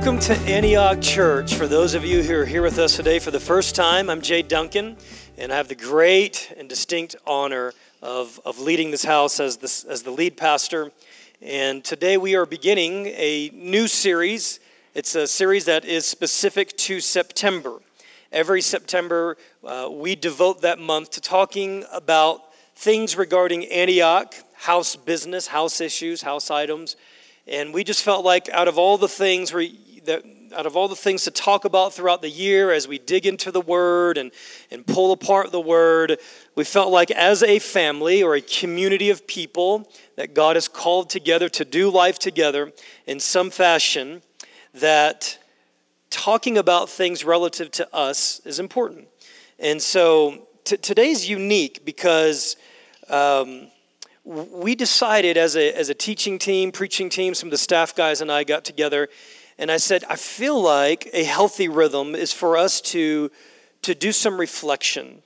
Welcome to Antioch Church. For those of you who are here with us today for the first time, I'm Jay Duncan, and I have the great and distinct honor of, of leading this house as, this, as the lead pastor. And today we are beginning a new series. It's a series that is specific to September. Every September, uh, we devote that month to talking about things regarding Antioch, house business, house issues, house items and we just felt like out of all the things that out of all the things to talk about throughout the year as we dig into the word and, and pull apart the word, we felt like as a family or a community of people that God has called together to do life together in some fashion, that talking about things relative to us is important. And so t- today's unique because. Um, we decided as a, as a teaching team, preaching team, some of the staff guys and I got together, and I said, I feel like a healthy rhythm is for us to, to do some reflection,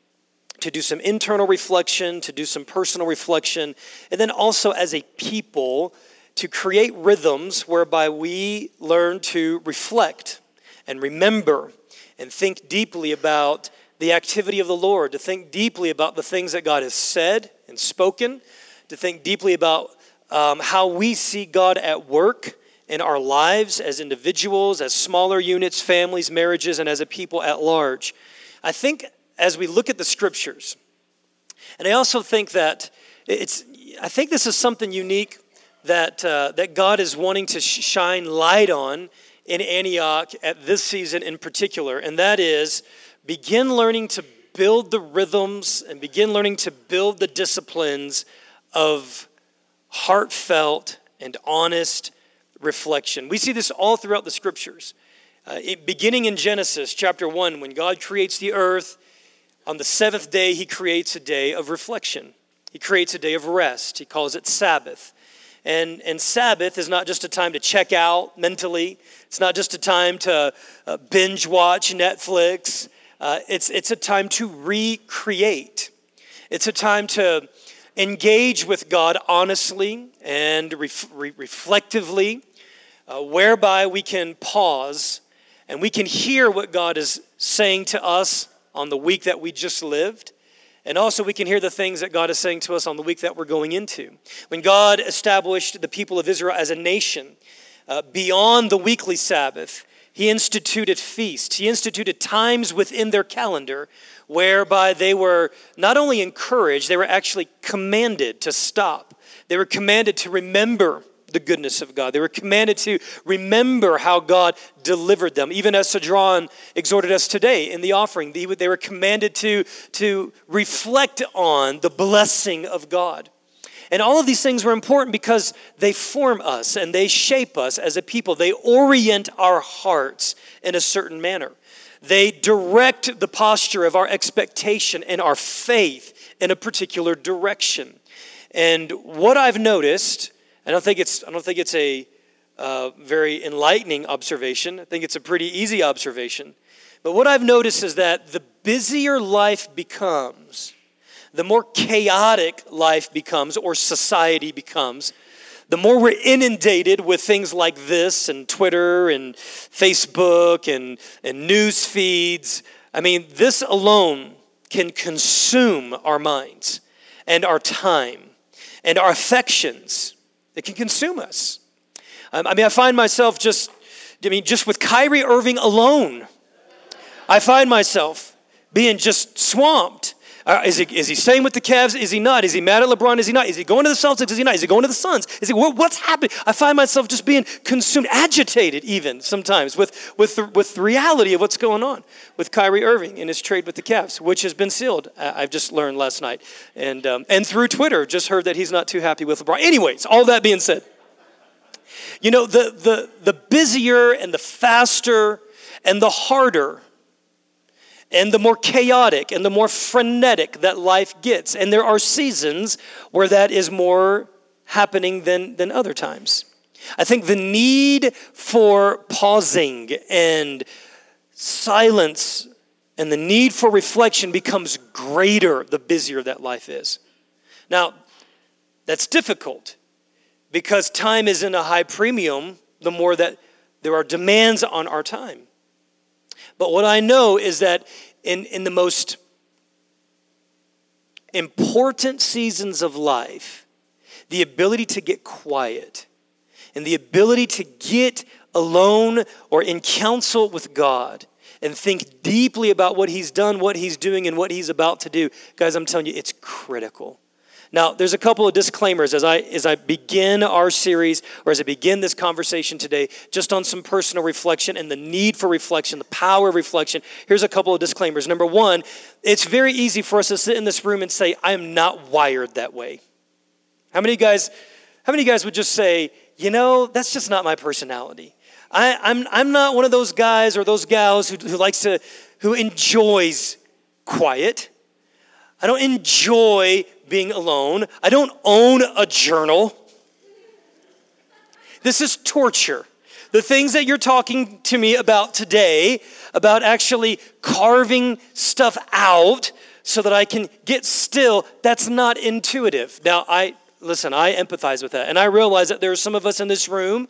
to do some internal reflection, to do some personal reflection, and then also as a people to create rhythms whereby we learn to reflect and remember and think deeply about the activity of the Lord, to think deeply about the things that God has said and spoken to think deeply about um, how we see God at work in our lives as individuals, as smaller units, families, marriages, and as a people at large. I think as we look at the scriptures, and I also think that it's, I think this is something unique that, uh, that God is wanting to shine light on in Antioch at this season in particular, and that is begin learning to build the rhythms and begin learning to build the disciplines of heartfelt and honest reflection. We see this all throughout the scriptures. Uh, it, beginning in Genesis chapter 1, when God creates the earth, on the seventh day, he creates a day of reflection. He creates a day of rest. He calls it Sabbath. And, and Sabbath is not just a time to check out mentally, it's not just a time to uh, binge watch Netflix. Uh, it's, it's a time to recreate. It's a time to engage with God honestly and ref- re- reflectively, uh, whereby we can pause and we can hear what God is saying to us on the week that we just lived. And also, we can hear the things that God is saying to us on the week that we're going into. When God established the people of Israel as a nation, uh, beyond the weekly Sabbath, He instituted feasts. He instituted times within their calendar whereby they were not only encouraged, they were actually commanded to stop. They were commanded to remember the goodness of God. They were commanded to remember how God delivered them. Even as Sadron exhorted us today in the offering, they were commanded to, to reflect on the blessing of God. And all of these things were important because they form us and they shape us as a people. They orient our hearts in a certain manner. They direct the posture of our expectation and our faith in a particular direction. And what I've noticed, I don't think it's, I don't think it's a uh, very enlightening observation. I think it's a pretty easy observation. But what I've noticed is that the busier life becomes, the more chaotic life becomes, or society becomes, the more we're inundated with things like this and Twitter and Facebook and, and news feeds, I mean, this alone can consume our minds and our time and our affections. It can consume us. Um, I mean, I find myself just, I mean, just with Kyrie Irving alone, I find myself being just swamped uh, is, he, is he staying with the Cavs? Is he not? Is he mad at LeBron? Is he not? Is he going to the Celtics? Is he not? Is he going to the Suns? Is he, what, what's happening? I find myself just being consumed, agitated even sometimes with, with, the, with the reality of what's going on with Kyrie Irving and his trade with the Cavs, which has been sealed. I've just learned last night. And, um, and through Twitter, just heard that he's not too happy with LeBron. Anyways, all that being said, you know, the, the, the busier and the faster and the harder and the more chaotic and the more frenetic that life gets. And there are seasons where that is more happening than, than other times. I think the need for pausing and silence and the need for reflection becomes greater the busier that life is. Now, that's difficult because time is in a high premium the more that there are demands on our time. But what I know is that in, in the most important seasons of life, the ability to get quiet and the ability to get alone or in counsel with God and think deeply about what He's done, what He's doing, and what He's about to do. Guys, I'm telling you, it's critical. Now, there's a couple of disclaimers as I as I begin our series or as I begin this conversation today, just on some personal reflection and the need for reflection, the power of reflection. Here's a couple of disclaimers. Number one, it's very easy for us to sit in this room and say, "I am not wired that way." How many guys? How many guys would just say, "You know, that's just not my personality." I, I'm, I'm not one of those guys or those gals who, who likes to, who enjoys quiet. I don't enjoy being alone. I don't own a journal. This is torture. The things that you're talking to me about today, about actually carving stuff out so that I can get still, that's not intuitive. Now, I listen, I empathize with that. And I realize that there are some of us in this room,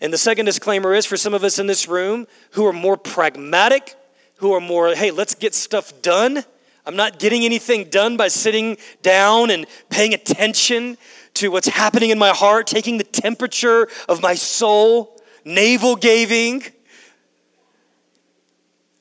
and the second disclaimer is for some of us in this room who are more pragmatic, who are more, hey, let's get stuff done I'm not getting anything done by sitting down and paying attention to what's happening in my heart, taking the temperature of my soul, navel gazing.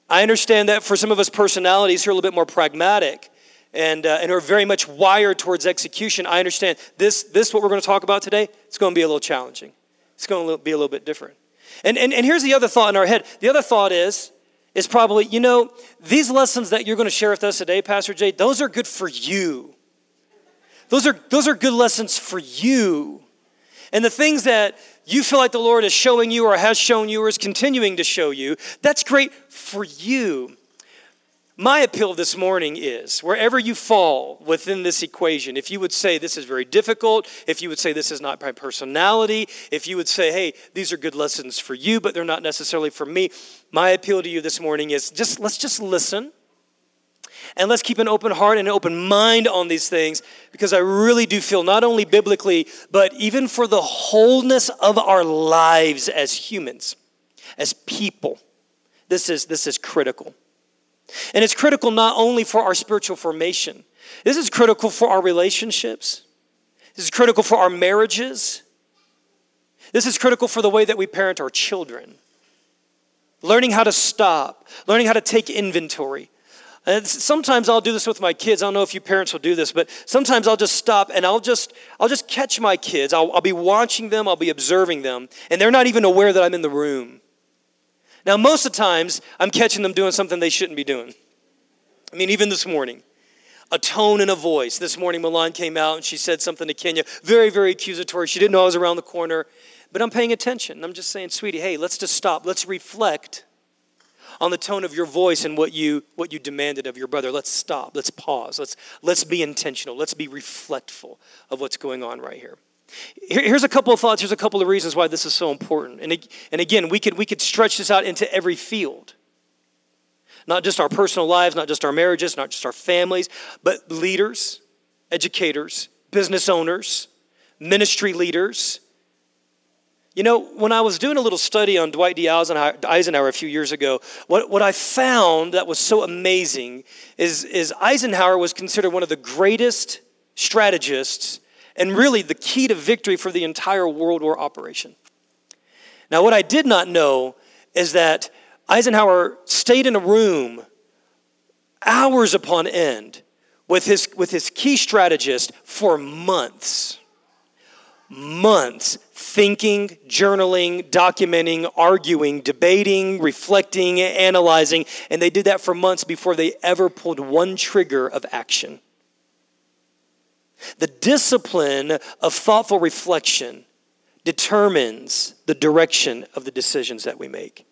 I understand that for some of us personalities who are a little bit more pragmatic and, uh, and are very much wired towards execution, I understand this, this, what we're going to talk about today, it's going to be a little challenging. It's going to be a little bit different. And, and, and here's the other thought in our head. The other thought is is probably, you know, these lessons that you're going to share with us today, Pastor Jay, those are good for you. Those are, those are good lessons for you. And the things that you feel like the Lord is showing you or has shown you or is continuing to show you, that's great for you. My appeal this morning is wherever you fall within this equation, if you would say this is very difficult, if you would say this is not my personality, if you would say, hey, these are good lessons for you, but they're not necessarily for me, my appeal to you this morning is just let's just listen and let's keep an open heart and an open mind on these things because I really do feel not only biblically, but even for the wholeness of our lives as humans, as people, this is, this is critical. And it's critical not only for our spiritual formation, this is critical for our relationships, this is critical for our marriages, this is critical for the way that we parent our children. Learning how to stop, learning how to take inventory. Uh, and sometimes I'll do this with my kids. I don't know if you parents will do this, but sometimes I'll just stop and I'll just I'll just catch my kids. I'll, I'll be watching them, I'll be observing them, and they're not even aware that I'm in the room. Now, most of the times, I'm catching them doing something they shouldn't be doing. I mean, even this morning, a tone and a voice. This morning, Milan came out and she said something to Kenya, very, very accusatory. She didn't know I was around the corner, but I'm paying attention. I'm just saying, sweetie, hey, let's just stop. Let's reflect on the tone of your voice and what you what you demanded of your brother. Let's stop. Let's pause. Let's let's be intentional. Let's be reflectful of what's going on right here. Here's a couple of thoughts. Here's a couple of reasons why this is so important. And, and again, we could, we could stretch this out into every field. Not just our personal lives, not just our marriages, not just our families, but leaders, educators, business owners, ministry leaders. You know, when I was doing a little study on Dwight D. Eisenhower a few years ago, what, what I found that was so amazing is, is Eisenhower was considered one of the greatest strategists and really the key to victory for the entire World War operation. Now, what I did not know is that Eisenhower stayed in a room hours upon end with his, with his key strategist for months. Months thinking, journaling, documenting, arguing, debating, reflecting, analyzing, and they did that for months before they ever pulled one trigger of action. The discipline of thoughtful reflection determines the direction of the decisions that we make.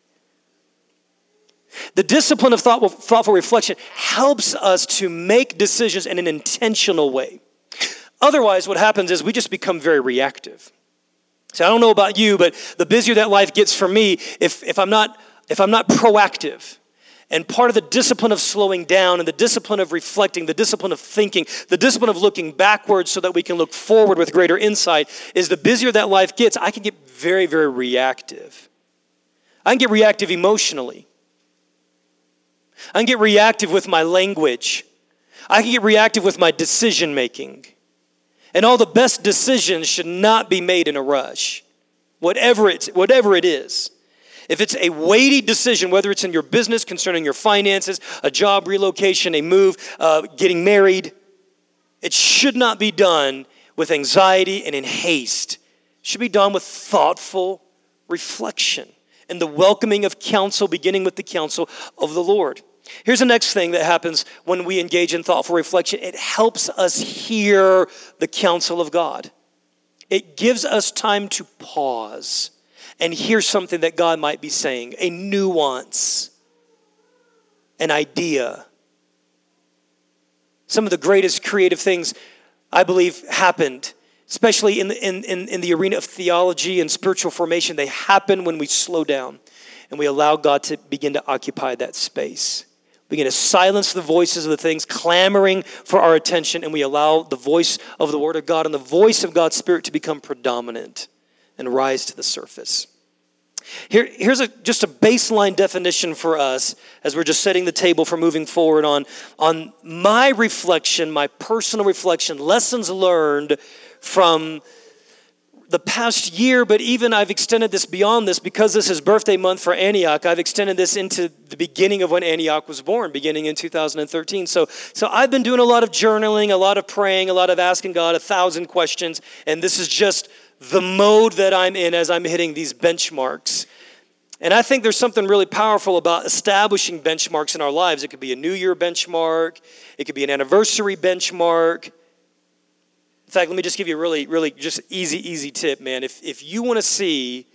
The discipline of thoughtful, thoughtful reflection helps us to make decisions in an intentional way. Otherwise, what happens is we just become very reactive. So I don't know about you, but the busier that life gets for me, if, if, I'm, not, if I'm not proactive, and part of the discipline of slowing down and the discipline of reflecting, the discipline of thinking, the discipline of looking backwards so that we can look forward with greater insight is the busier that life gets, I can get very, very reactive. I can get reactive emotionally. I can get reactive with my language. I can get reactive with my decision making. And all the best decisions should not be made in a rush, whatever, it's, whatever it is. If it's a weighty decision, whether it's in your business concerning your finances, a job relocation, a move, uh, getting married, it should not be done with anxiety and in haste. It should be done with thoughtful reflection and the welcoming of counsel, beginning with the counsel of the Lord. Here's the next thing that happens when we engage in thoughtful reflection it helps us hear the counsel of God. It gives us time to pause and hear something that God might be saying, a nuance, an idea. Some of the greatest creative things I believe happened, especially in the, in, in, in the arena of theology and spiritual formation, they happen when we slow down and we allow God to begin to occupy that space. We begin to silence the voices of the things clamoring for our attention, and we allow the voice of the Word of God and the voice of God's Spirit to become predominant and rise to the surface. Here, here's a, just a baseline definition for us as we're just setting the table for moving forward on, on my reflection, my personal reflection, lessons learned from the past year, but even I've extended this beyond this because this is birthday month for Antioch. I've extended this into the beginning of when Antioch was born, beginning in 2013. So, so I've been doing a lot of journaling, a lot of praying, a lot of asking God a thousand questions, and this is just the mode that I'm in as I'm hitting these benchmarks. And I think there's something really powerful about establishing benchmarks in our lives. It could be a New Year benchmark, it could be an anniversary benchmark. In fact, let me just give you a really, really just easy, easy tip, man. If, if you want to see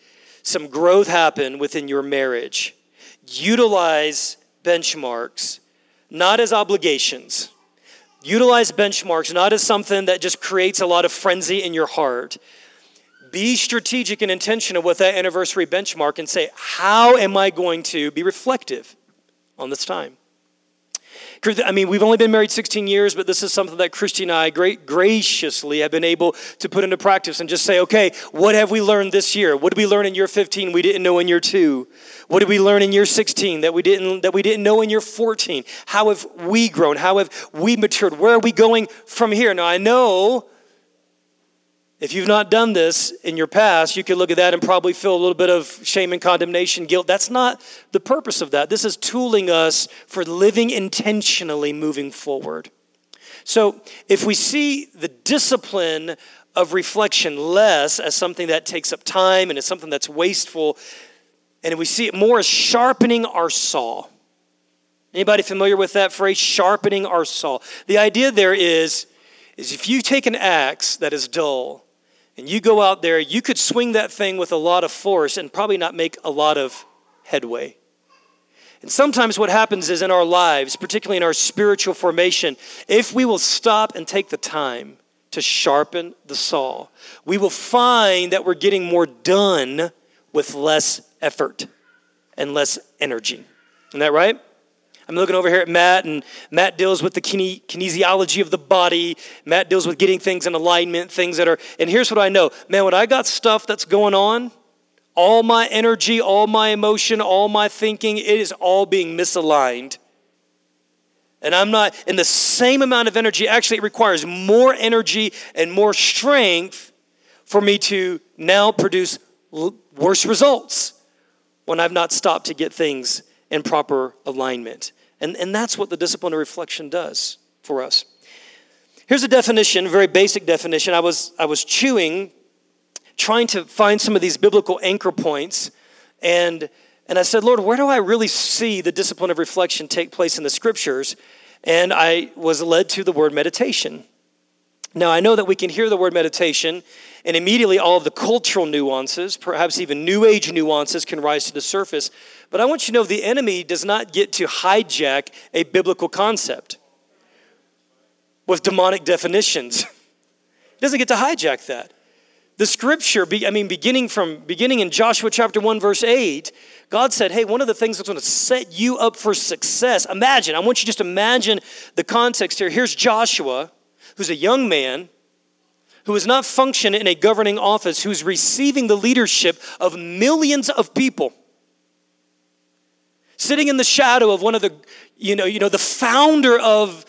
some growth happen within your marriage, utilize benchmarks not as obligations. Utilize benchmarks not as something that just creates a lot of frenzy in your heart, be strategic and intentional with that anniversary benchmark and say, how am I going to be reflective on this time? I mean, we've only been married 16 years, but this is something that Christy and I great, graciously have been able to put into practice and just say, okay, what have we learned this year? What did we learn in year 15 we didn't know in year two? What did we learn in year 16 that we didn't that we didn't know in year 14? How have we grown? How have we matured? Where are we going from here? Now I know if you've not done this in your past, you could look at that and probably feel a little bit of shame and condemnation, guilt. That's not the purpose of that. This is tooling us for living intentionally moving forward. So, if we see the discipline of reflection less as something that takes up time and is something that's wasteful, and we see it more as sharpening our saw. Anybody familiar with that phrase, sharpening our saw? The idea there is, is if you take an axe that is dull and you go out there, you could swing that thing with a lot of force and probably not make a lot of headway. And sometimes what happens is in our lives, particularly in our spiritual formation, if we will stop and take the time to sharpen the saw, we will find that we're getting more done with less effort and less energy. Isn't that right? I'm looking over here at Matt, and Matt deals with the kine- kinesiology of the body. Matt deals with getting things in alignment, things that are. And here's what I know man, when I got stuff that's going on, all my energy, all my emotion, all my thinking, it is all being misaligned. And I'm not in the same amount of energy. Actually, it requires more energy and more strength for me to now produce worse results when I've not stopped to get things in proper alignment. And, and that's what the discipline of reflection does for us. Here's a definition, a very basic definition. I was, I was chewing, trying to find some of these biblical anchor points, and, and I said, Lord, where do I really see the discipline of reflection take place in the scriptures? And I was led to the word meditation. Now, I know that we can hear the word meditation, and immediately all of the cultural nuances, perhaps even New Age nuances, can rise to the surface. But I want you to know the enemy does not get to hijack a biblical concept with demonic definitions. he doesn't get to hijack that. The scripture, I mean, beginning from beginning in Joshua chapter 1, verse 8, God said, Hey, one of the things that's going to set you up for success. Imagine, I want you just imagine the context here. Here's Joshua, who's a young man who is not functioning in a governing office, who's receiving the leadership of millions of people. sitting in the shadow of one of the, you know, you know, the founder of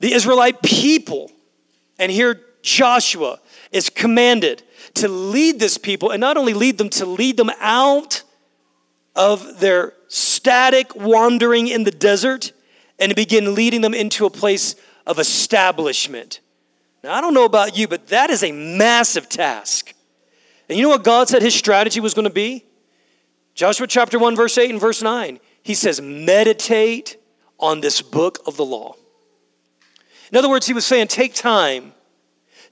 the Israelite people. And here Joshua is commanded to lead this people, and not only lead them, to lead them out of their static wandering in the desert and to begin leading them into a place of establishment. Now, I don't know about you, but that is a massive task. And you know what God said his strategy was going to be? Joshua chapter 1, verse 8 and verse 9. He says, meditate on this book of the law. In other words, he was saying, take time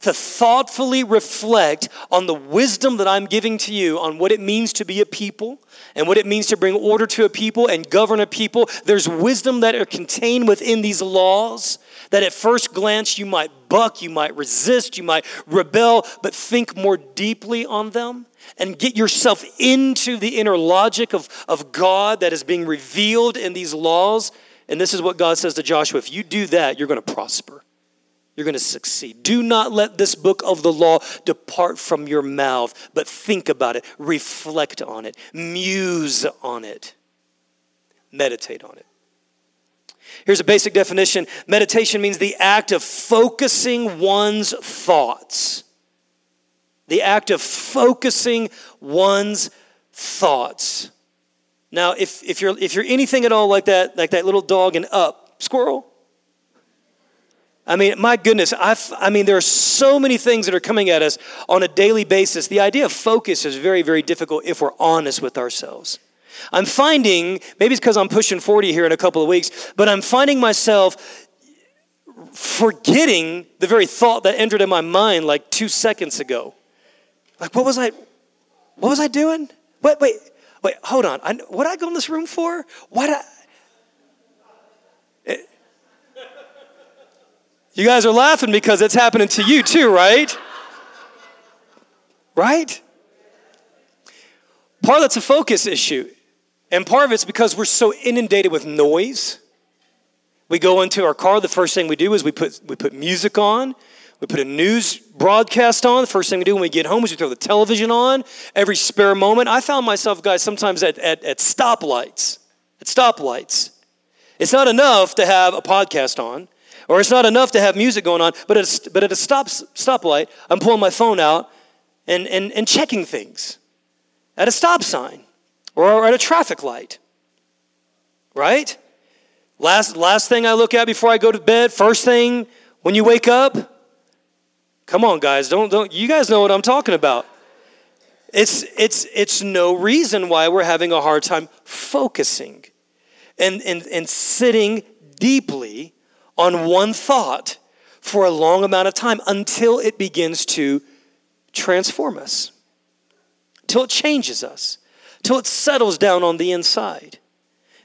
to thoughtfully reflect on the wisdom that I'm giving to you on what it means to be a people and what it means to bring order to a people and govern a people. There's wisdom that are contained within these laws that at first glance you might buck, you might resist, you might rebel, but think more deeply on them and get yourself into the inner logic of, of God that is being revealed in these laws. And this is what God says to Joshua if you do that, you're going to prosper. You're going to succeed. Do not let this book of the law depart from your mouth, but think about it, reflect on it, muse on it, meditate on it. Here's a basic definition meditation means the act of focusing one's thoughts. The act of focusing one's thoughts. Now, if, if, you're, if you're anything at all like that, like that little dog and Up, squirrel, I mean, my goodness, I've, I mean, there are so many things that are coming at us on a daily basis. The idea of focus is very, very difficult if we're honest with ourselves. I'm finding, maybe it's because I'm pushing 40 here in a couple of weeks, but I'm finding myself forgetting the very thought that entered in my mind like two seconds ago. Like, what was I, what was I doing? Wait, wait, wait, hold on. I, what did I go in this room for? I, You guys are laughing because it's happening to you too, right? Right? Part of that's a focus issue. And part of it's because we're so inundated with noise. We go into our car, the first thing we do is we put, we put music on. We put a news broadcast on. The first thing we do when we get home is we throw the television on. Every spare moment. I found myself, guys, sometimes at, at, at stoplights. At stoplights. It's not enough to have a podcast on. Or it's not enough to have music going on, but at a, but at a stop, stoplight, I'm pulling my phone out and, and, and checking things at a stop sign or at a traffic light. Right? Last, last thing I look at before I go to bed, first thing when you wake up. Come on, guys, don't, don't you guys know what I'm talking about. It's, it's, it's no reason why we're having a hard time focusing and, and, and sitting deeply on one thought for a long amount of time until it begins to transform us, till it changes us, till it settles down on the inside.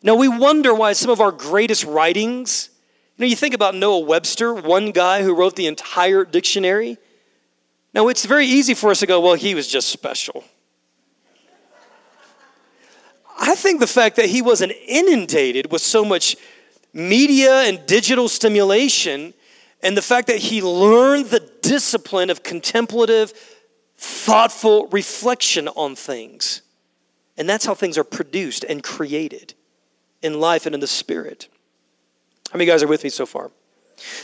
Now, we wonder why some of our greatest writings, you know, you think about Noah Webster, one guy who wrote the entire dictionary. Now, it's very easy for us to go, well, he was just special. I think the fact that he wasn't inundated with so much media and digital stimulation, and the fact that he learned the discipline of contemplative, thoughtful reflection on things. And that's how things are produced and created in life and in the spirit. How many guys are with me so far?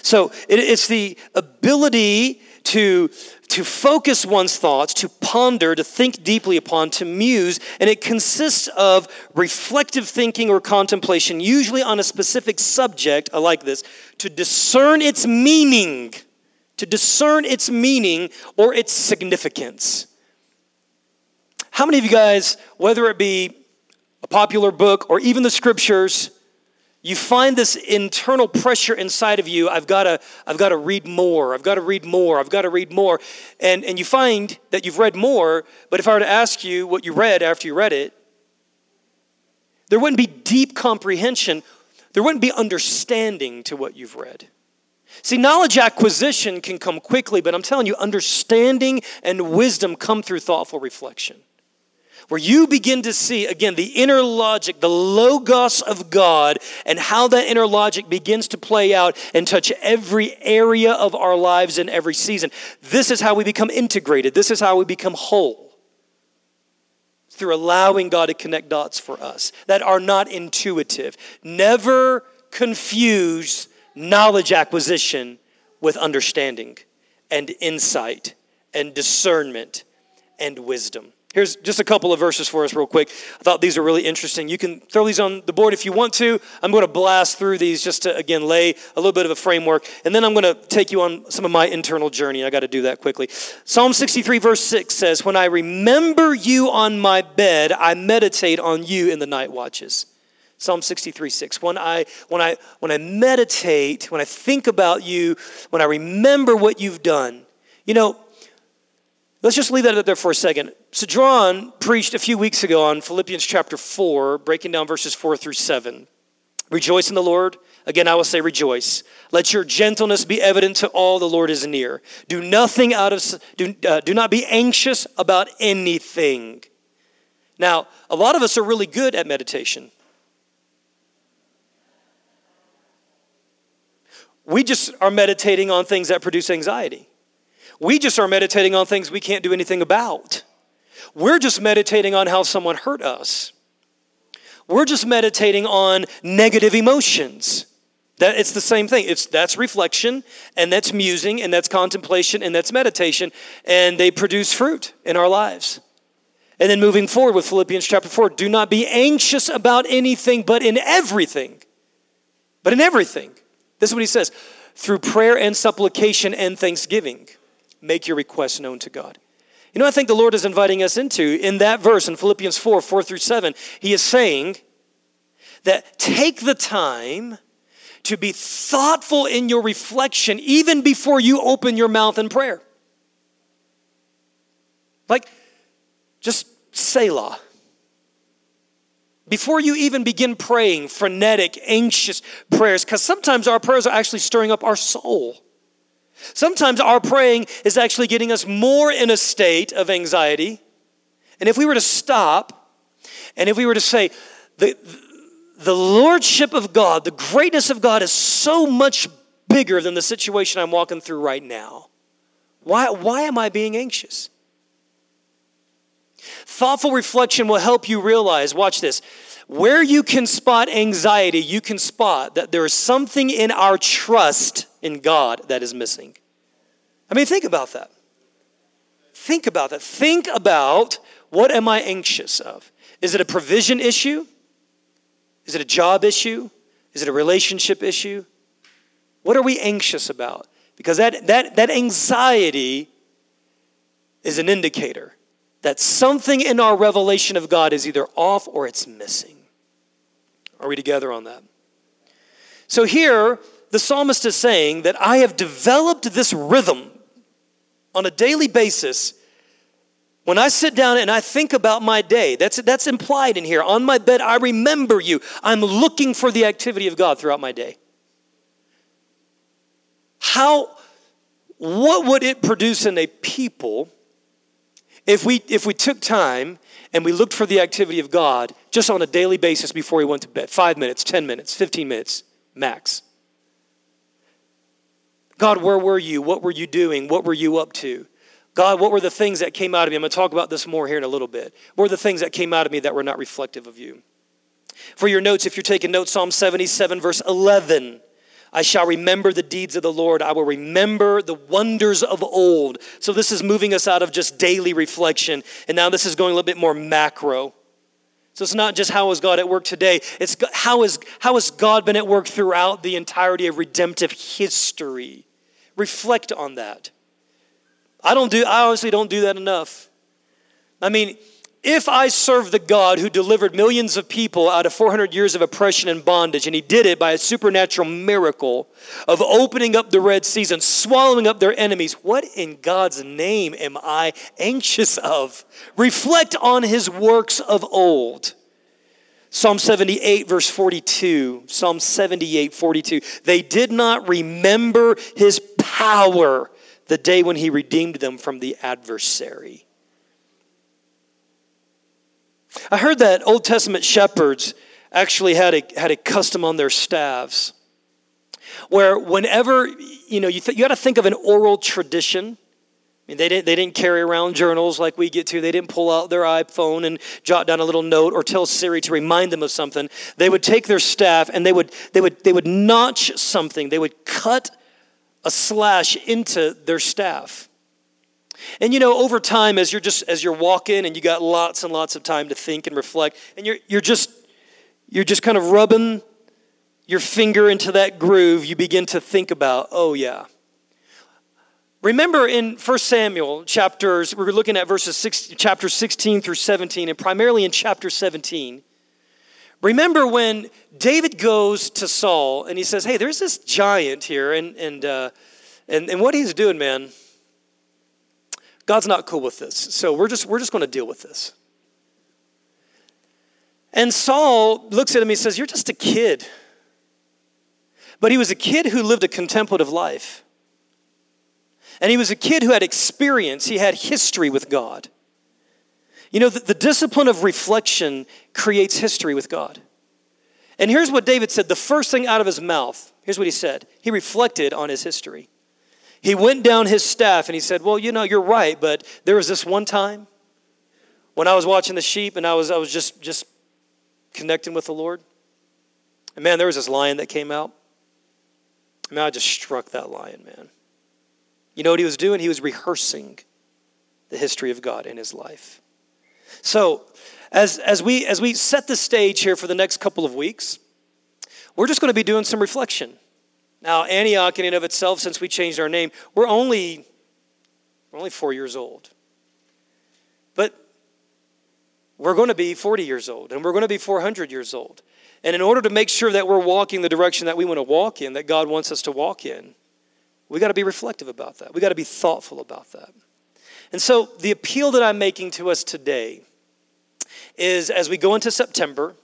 So it's the ability to, to focus one's thoughts, to ponder, to think deeply upon, to muse, and it consists of reflective thinking or contemplation, usually on a specific subject. I like this to discern its meaning, to discern its meaning or its significance. How many of you guys, whether it be a popular book or even the scriptures, you find this internal pressure inside of you i've got to i've got to read more i've got to read more i've got to read more. And and you find that you've read more but if i were to ask you what you read after you read it there wouldn't be deep comprehension there wouldn't be understanding to what you've read. See knowledge acquisition can come quickly but i'm telling you understanding and wisdom come through thoughtful reflection where you begin to see, again, the inner logic, the logos of God, and how that inner logic begins to play out and touch every area of our lives in every season. This is how we become integrated, this is how we become whole through allowing God to connect dots for us that are not intuitive. Never confuse knowledge acquisition with understanding and insight and discernment and wisdom. Here's just a couple of verses for us, real quick. I thought these are really interesting. You can throw these on the board if you want to. I'm going to blast through these just to, again, lay a little bit of a framework. And then I'm going to take you on some of my internal journey. I got to do that quickly. Psalm 63, verse 6 says, When I remember you on my bed, I meditate on you in the night watches. Psalm 63, 6. When I, when, I, when I meditate, when I think about you, when I remember what you've done, you know, let's just leave that up there for a second. Cedron preached a few weeks ago on Philippians chapter 4, breaking down verses 4 through 7. Rejoice in the Lord. Again, I will say rejoice. Let your gentleness be evident to all the Lord is near. Do nothing out of, do, uh, do not be anxious about anything. Now, a lot of us are really good at meditation. We just are meditating on things that produce anxiety. We just are meditating on things we can't do anything about. We're just meditating on how someone hurt us. We're just meditating on negative emotions. That it's the same thing. It's that's reflection and that's musing and that's contemplation and that's meditation and they produce fruit in our lives. And then moving forward with Philippians chapter 4, do not be anxious about anything but in everything. But in everything. This is what he says, through prayer and supplication and thanksgiving, make your requests known to God. You know, I think the Lord is inviting us into in that verse in Philippians 4 4 through 7. He is saying that take the time to be thoughtful in your reflection even before you open your mouth in prayer. Like, just Selah. Before you even begin praying frenetic, anxious prayers, because sometimes our prayers are actually stirring up our soul. Sometimes our praying is actually getting us more in a state of anxiety. And if we were to stop and if we were to say, the, the lordship of God, the greatness of God is so much bigger than the situation I'm walking through right now. Why, why am I being anxious? Thoughtful reflection will help you realize, watch this, where you can spot anxiety, you can spot that there is something in our trust in God that is missing. I mean, think about that. Think about that. Think about what am I anxious of? Is it a provision issue? Is it a job issue? Is it a relationship issue? What are we anxious about? Because that, that, that anxiety is an indicator that something in our revelation of God is either off or it's missing. Are we together on that? So here, the psalmist is saying that I have developed this rhythm on a daily basis. When I sit down and I think about my day, that's, that's implied in here. On my bed, I remember you. I'm looking for the activity of God throughout my day. How, what would it produce in a people if we, if we took time and we looked for the activity of God just on a daily basis before he went to bed five minutes, 10 minutes, 15 minutes max. God, where were you? What were you doing? What were you up to? God, what were the things that came out of me? I'm going to talk about this more here in a little bit. What were the things that came out of me that were not reflective of you? For your notes, if you're taking notes, Psalm 77, verse 11. I shall remember the deeds of the Lord. I will remember the wonders of old. So, this is moving us out of just daily reflection. And now this is going a little bit more macro. So, it's not just how is God at work today, it's how, is, how has God been at work throughout the entirety of redemptive history. Reflect on that. I don't do, I honestly don't do that enough. I mean, if I serve the God who delivered millions of people out of 400 years of oppression and bondage, and he did it by a supernatural miracle of opening up the Red Seas and swallowing up their enemies, what in God's name am I anxious of? Reflect on his works of old. Psalm 78, verse 42. Psalm 78, 42. They did not remember his power the day when he redeemed them from the adversary. I heard that Old Testament shepherds actually had a, had a custom on their staffs where whenever, you know, you, th- you got to think of an oral tradition mean, they didn't, they didn't carry around journals like we get to. They didn't pull out their iPhone and jot down a little note or tell Siri to remind them of something. They would take their staff and they would, they would, they would notch something. They would cut a slash into their staff. And you know, over time, as you're just as you're walking and you got lots and lots of time to think and reflect, and you're you're just you're just kind of rubbing your finger into that groove, you begin to think about, oh yeah, Remember in 1 Samuel chapters, we were looking at verses six, chapter 16 through 17, and primarily in chapter 17. Remember when David goes to Saul and he says, Hey, there's this giant here, and, and, uh, and, and what he's doing, man, God's not cool with this. So we're just, we're just going to deal with this. And Saul looks at him and he says, You're just a kid. But he was a kid who lived a contemplative life. And he was a kid who had experience, he had history with God. You know, the, the discipline of reflection creates history with God. And here's what David said the first thing out of his mouth. Here's what he said. He reflected on his history. He went down his staff and he said, Well, you know, you're right, but there was this one time when I was watching the sheep and I was, I was just, just connecting with the Lord. And man, there was this lion that came out. I mean, I just struck that lion, man. You know what he was doing? He was rehearsing the history of God in his life. So, as, as, we, as we set the stage here for the next couple of weeks, we're just going to be doing some reflection. Now, Antioch, in and of itself, since we changed our name, we're only, we're only four years old. But we're going to be 40 years old, and we're going to be 400 years old. And in order to make sure that we're walking the direction that we want to walk in, that God wants us to walk in, we got to be reflective about that. We got to be thoughtful about that. And so, the appeal that I'm making to us today is as we go into September,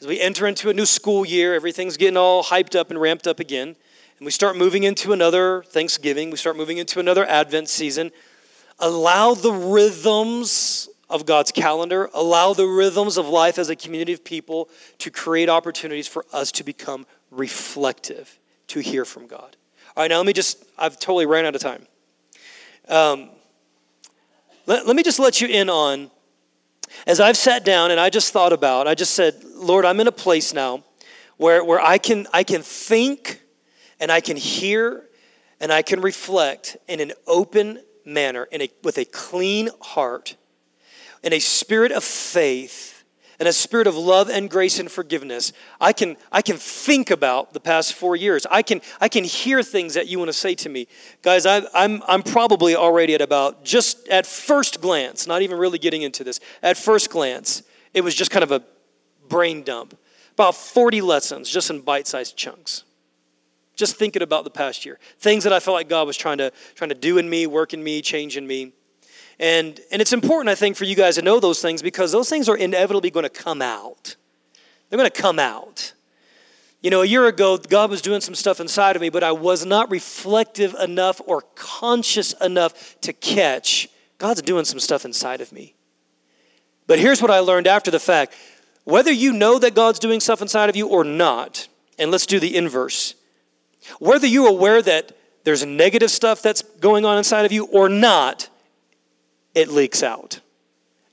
as we enter into a new school year, everything's getting all hyped up and ramped up again, and we start moving into another Thanksgiving, we start moving into another Advent season. Allow the rhythms of God's calendar, allow the rhythms of life as a community of people to create opportunities for us to become reflective, to hear from God. All right, now let me just, I've totally ran out of time. Um, let, let me just let you in on, as I've sat down and I just thought about, I just said, Lord, I'm in a place now where, where I, can, I can think and I can hear and I can reflect in an open manner, in a, with a clean heart, in a spirit of faith and a spirit of love and grace and forgiveness, I can, I can think about the past four years. I can, I can hear things that you want to say to me. Guys, I, I'm, I'm probably already at about, just at first glance, not even really getting into this, at first glance, it was just kind of a brain dump. About 40 lessons, just in bite sized chunks. Just thinking about the past year. Things that I felt like God was trying to, trying to do in me, work in me, change in me. And, and it's important, I think, for you guys to know those things because those things are inevitably going to come out. They're going to come out. You know, a year ago, God was doing some stuff inside of me, but I was not reflective enough or conscious enough to catch God's doing some stuff inside of me. But here's what I learned after the fact whether you know that God's doing stuff inside of you or not, and let's do the inverse, whether you're aware that there's negative stuff that's going on inside of you or not, it leaks out.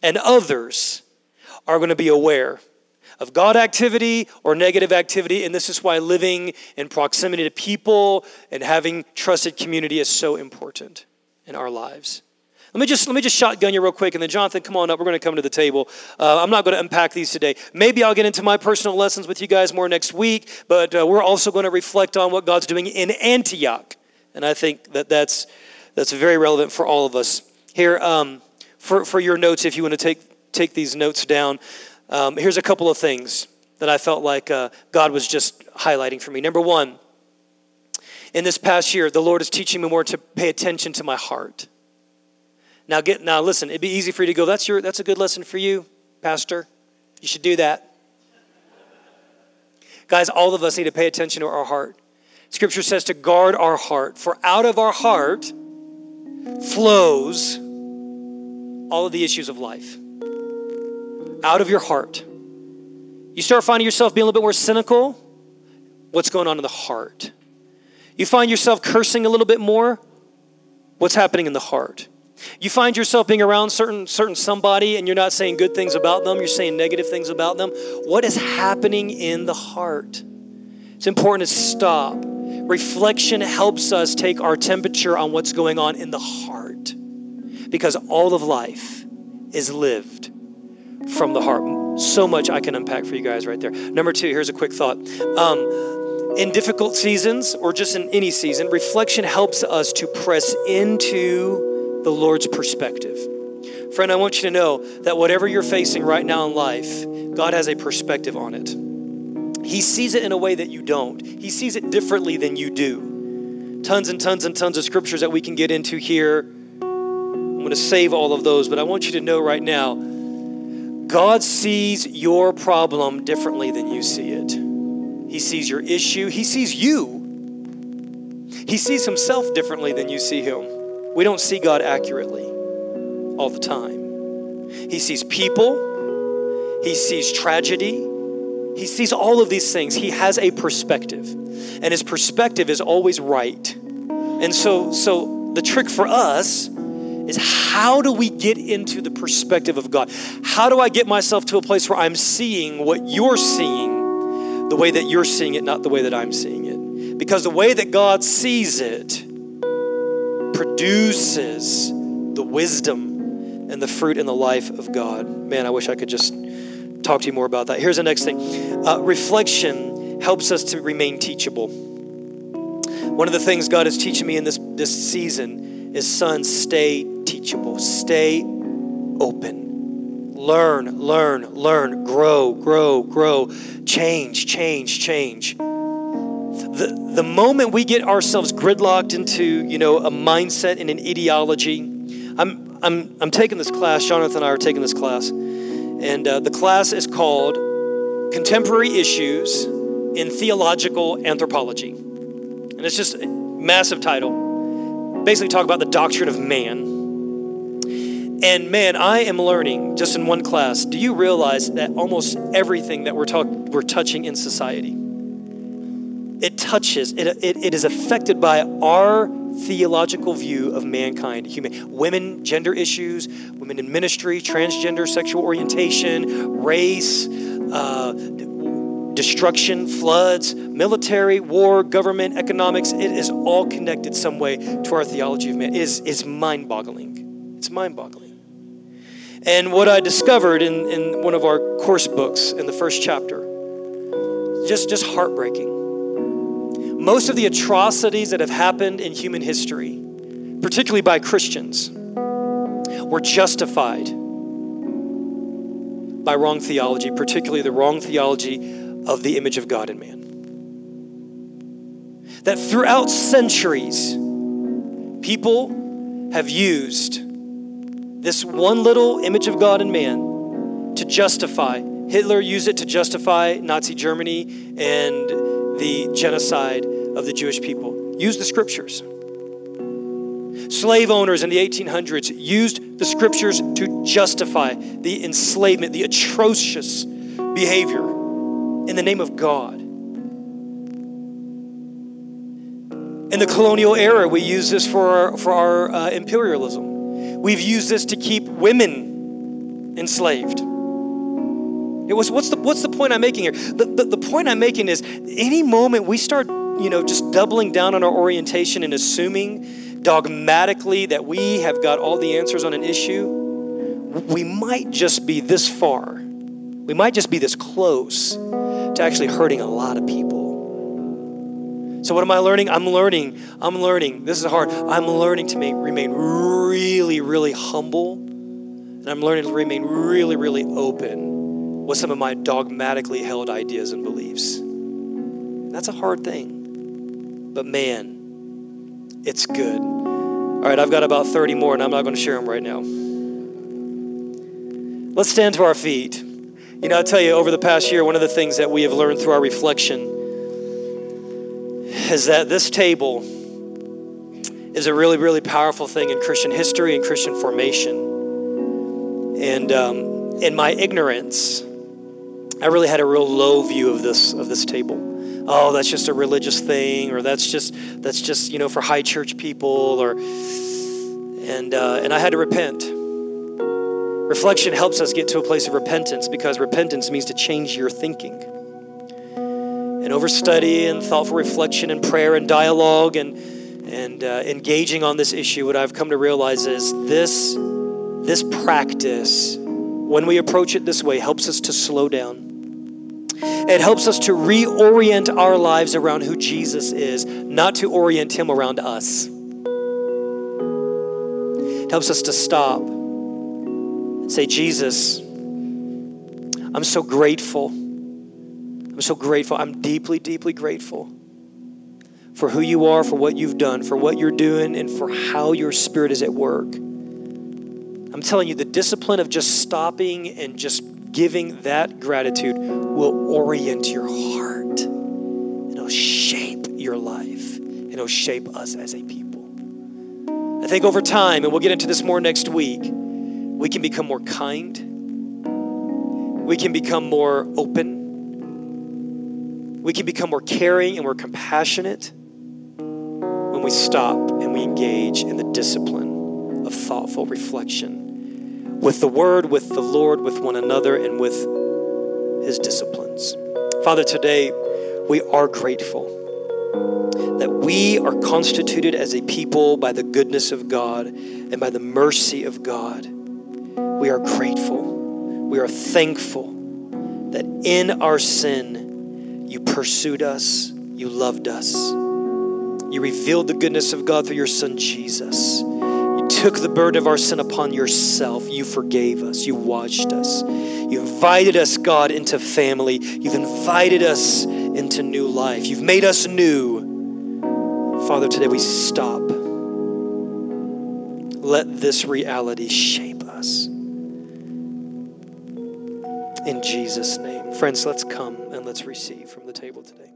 And others are going to be aware of God activity or negative activity. And this is why living in proximity to people and having trusted community is so important in our lives. Let me just let me just shotgun you real quick, and then Jonathan, come on up. We're going to come to the table. Uh, I'm not going to unpack these today. Maybe I'll get into my personal lessons with you guys more next week. But uh, we're also going to reflect on what God's doing in Antioch, and I think that that's that's very relevant for all of us here um, for, for your notes if you want to take, take these notes down. Um, here's a couple of things that I felt like uh, God was just highlighting for me. Number one, in this past year, the Lord is teaching me more to pay attention to my heart. Now, get now. Listen, it'd be easy for you to go. That's your. That's a good lesson for you, Pastor. You should do that. Guys, all of us need to pay attention to our heart. Scripture says to guard our heart, for out of our heart flows all of the issues of life. Out of your heart. You start finding yourself being a little bit more cynical. What's going on in the heart? You find yourself cursing a little bit more. What's happening in the heart? You find yourself being around certain certain somebody and you're not saying good things about them, you're saying negative things about them. What is happening in the heart? It's important to stop. Reflection helps us take our temperature on what's going on in the heart. Because all of life is lived from the heart. So much I can unpack for you guys right there. Number two, here's a quick thought. Um, in difficult seasons or just in any season, reflection helps us to press into the Lord's perspective. Friend, I want you to know that whatever you're facing right now in life, God has a perspective on it. He sees it in a way that you don't, He sees it differently than you do. Tons and tons and tons of scriptures that we can get into here. Going to save all of those, but I want you to know right now God sees your problem differently than you see it. He sees your issue, He sees you. He sees Himself differently than you see Him. We don't see God accurately all the time. He sees people, He sees tragedy, He sees all of these things. He has a perspective, and His perspective is always right. And so, so the trick for us is how do we get into the perspective of God? How do I get myself to a place where I'm seeing what you're seeing the way that you're seeing it, not the way that I'm seeing it? Because the way that God sees it produces the wisdom and the fruit in the life of God. Man, I wish I could just talk to you more about that. Here's the next thing uh, reflection helps us to remain teachable. One of the things God is teaching me in this, this season is son, stay teachable. Stay open. Learn, learn, learn, grow, grow, grow, change, change, change. The, the moment we get ourselves gridlocked into, you know, a mindset and an ideology, I'm, I'm, I'm taking this class, Jonathan and I are taking this class, and uh, the class is called Contemporary Issues in Theological Anthropology. And it's just a massive title. Basically, talk about the doctrine of man. And man, I am learning just in one class. Do you realize that almost everything that we're talk, we're touching in society, it touches, it, it, it is affected by our theological view of mankind, human, women, gender issues, women in ministry, transgender, sexual orientation, race, uh, destruction, floods, military, war, government, economics. It is all connected some way to our theology of man. It is, is mind-boggling. It's mind-boggling. And what I discovered in, in one of our course books in the first chapter, just, just heartbreaking. Most of the atrocities that have happened in human history, particularly by Christians, were justified by wrong theology, particularly the wrong theology of the image of God in man. That throughout centuries, people have used this one little image of God in man to justify. Hitler used it to justify Nazi Germany and the genocide of the Jewish people. Use the scriptures. Slave owners in the 1800s used the scriptures to justify the enslavement, the atrocious behavior in the name of God. In the colonial era, we use this for our, for our uh, imperialism. We've used this to keep women enslaved. It was what's the what's the point I'm making here? The, the, the point I'm making is any moment we start, you know, just doubling down on our orientation and assuming dogmatically that we have got all the answers on an issue, we might just be this far. We might just be this close to actually hurting a lot of people. So, what am I learning? I'm learning. I'm learning. This is hard. I'm learning to make, remain really, really humble. And I'm learning to remain really, really open with some of my dogmatically held ideas and beliefs. That's a hard thing. But man, it's good. All right, I've got about 30 more, and I'm not going to share them right now. Let's stand to our feet. You know, I'll tell you, over the past year, one of the things that we have learned through our reflection is that this table is a really, really powerful thing in Christian history and Christian formation. And um, in my ignorance, I really had a real low view of this of this table. Oh, that's just a religious thing, or that's just that's just you know for high church people, or And, uh, and I had to repent. Reflection helps us get to a place of repentance because repentance means to change your thinking. And over study and thoughtful reflection and prayer and dialogue and, and uh, engaging on this issue, what I've come to realize is this, this practice, when we approach it this way, helps us to slow down. It helps us to reorient our lives around who Jesus is, not to orient him around us. It helps us to stop and say, Jesus, I'm so grateful. I'm so grateful. I'm deeply, deeply grateful for who you are, for what you've done, for what you're doing, and for how your spirit is at work. I'm telling you, the discipline of just stopping and just giving that gratitude will orient your heart. It'll shape your life. It'll shape us as a people. I think over time, and we'll get into this more next week, we can become more kind. We can become more open. We can become more caring and more compassionate when we stop and we engage in the discipline of thoughtful reflection with the Word, with the Lord, with one another, and with His disciplines. Father, today we are grateful that we are constituted as a people by the goodness of God and by the mercy of God. We are grateful. We are thankful that in our sin, you pursued us, you loved us, you revealed the goodness of God through your Son, Jesus You took the burden of our sin upon yourself. You forgave us. You washed us. You invited us, God, into family. You've invited us into new life. You've made us new. Father, today we stop. Let this reality shape us. In Jesus' name. Friends, let's come and let's receive from the table today.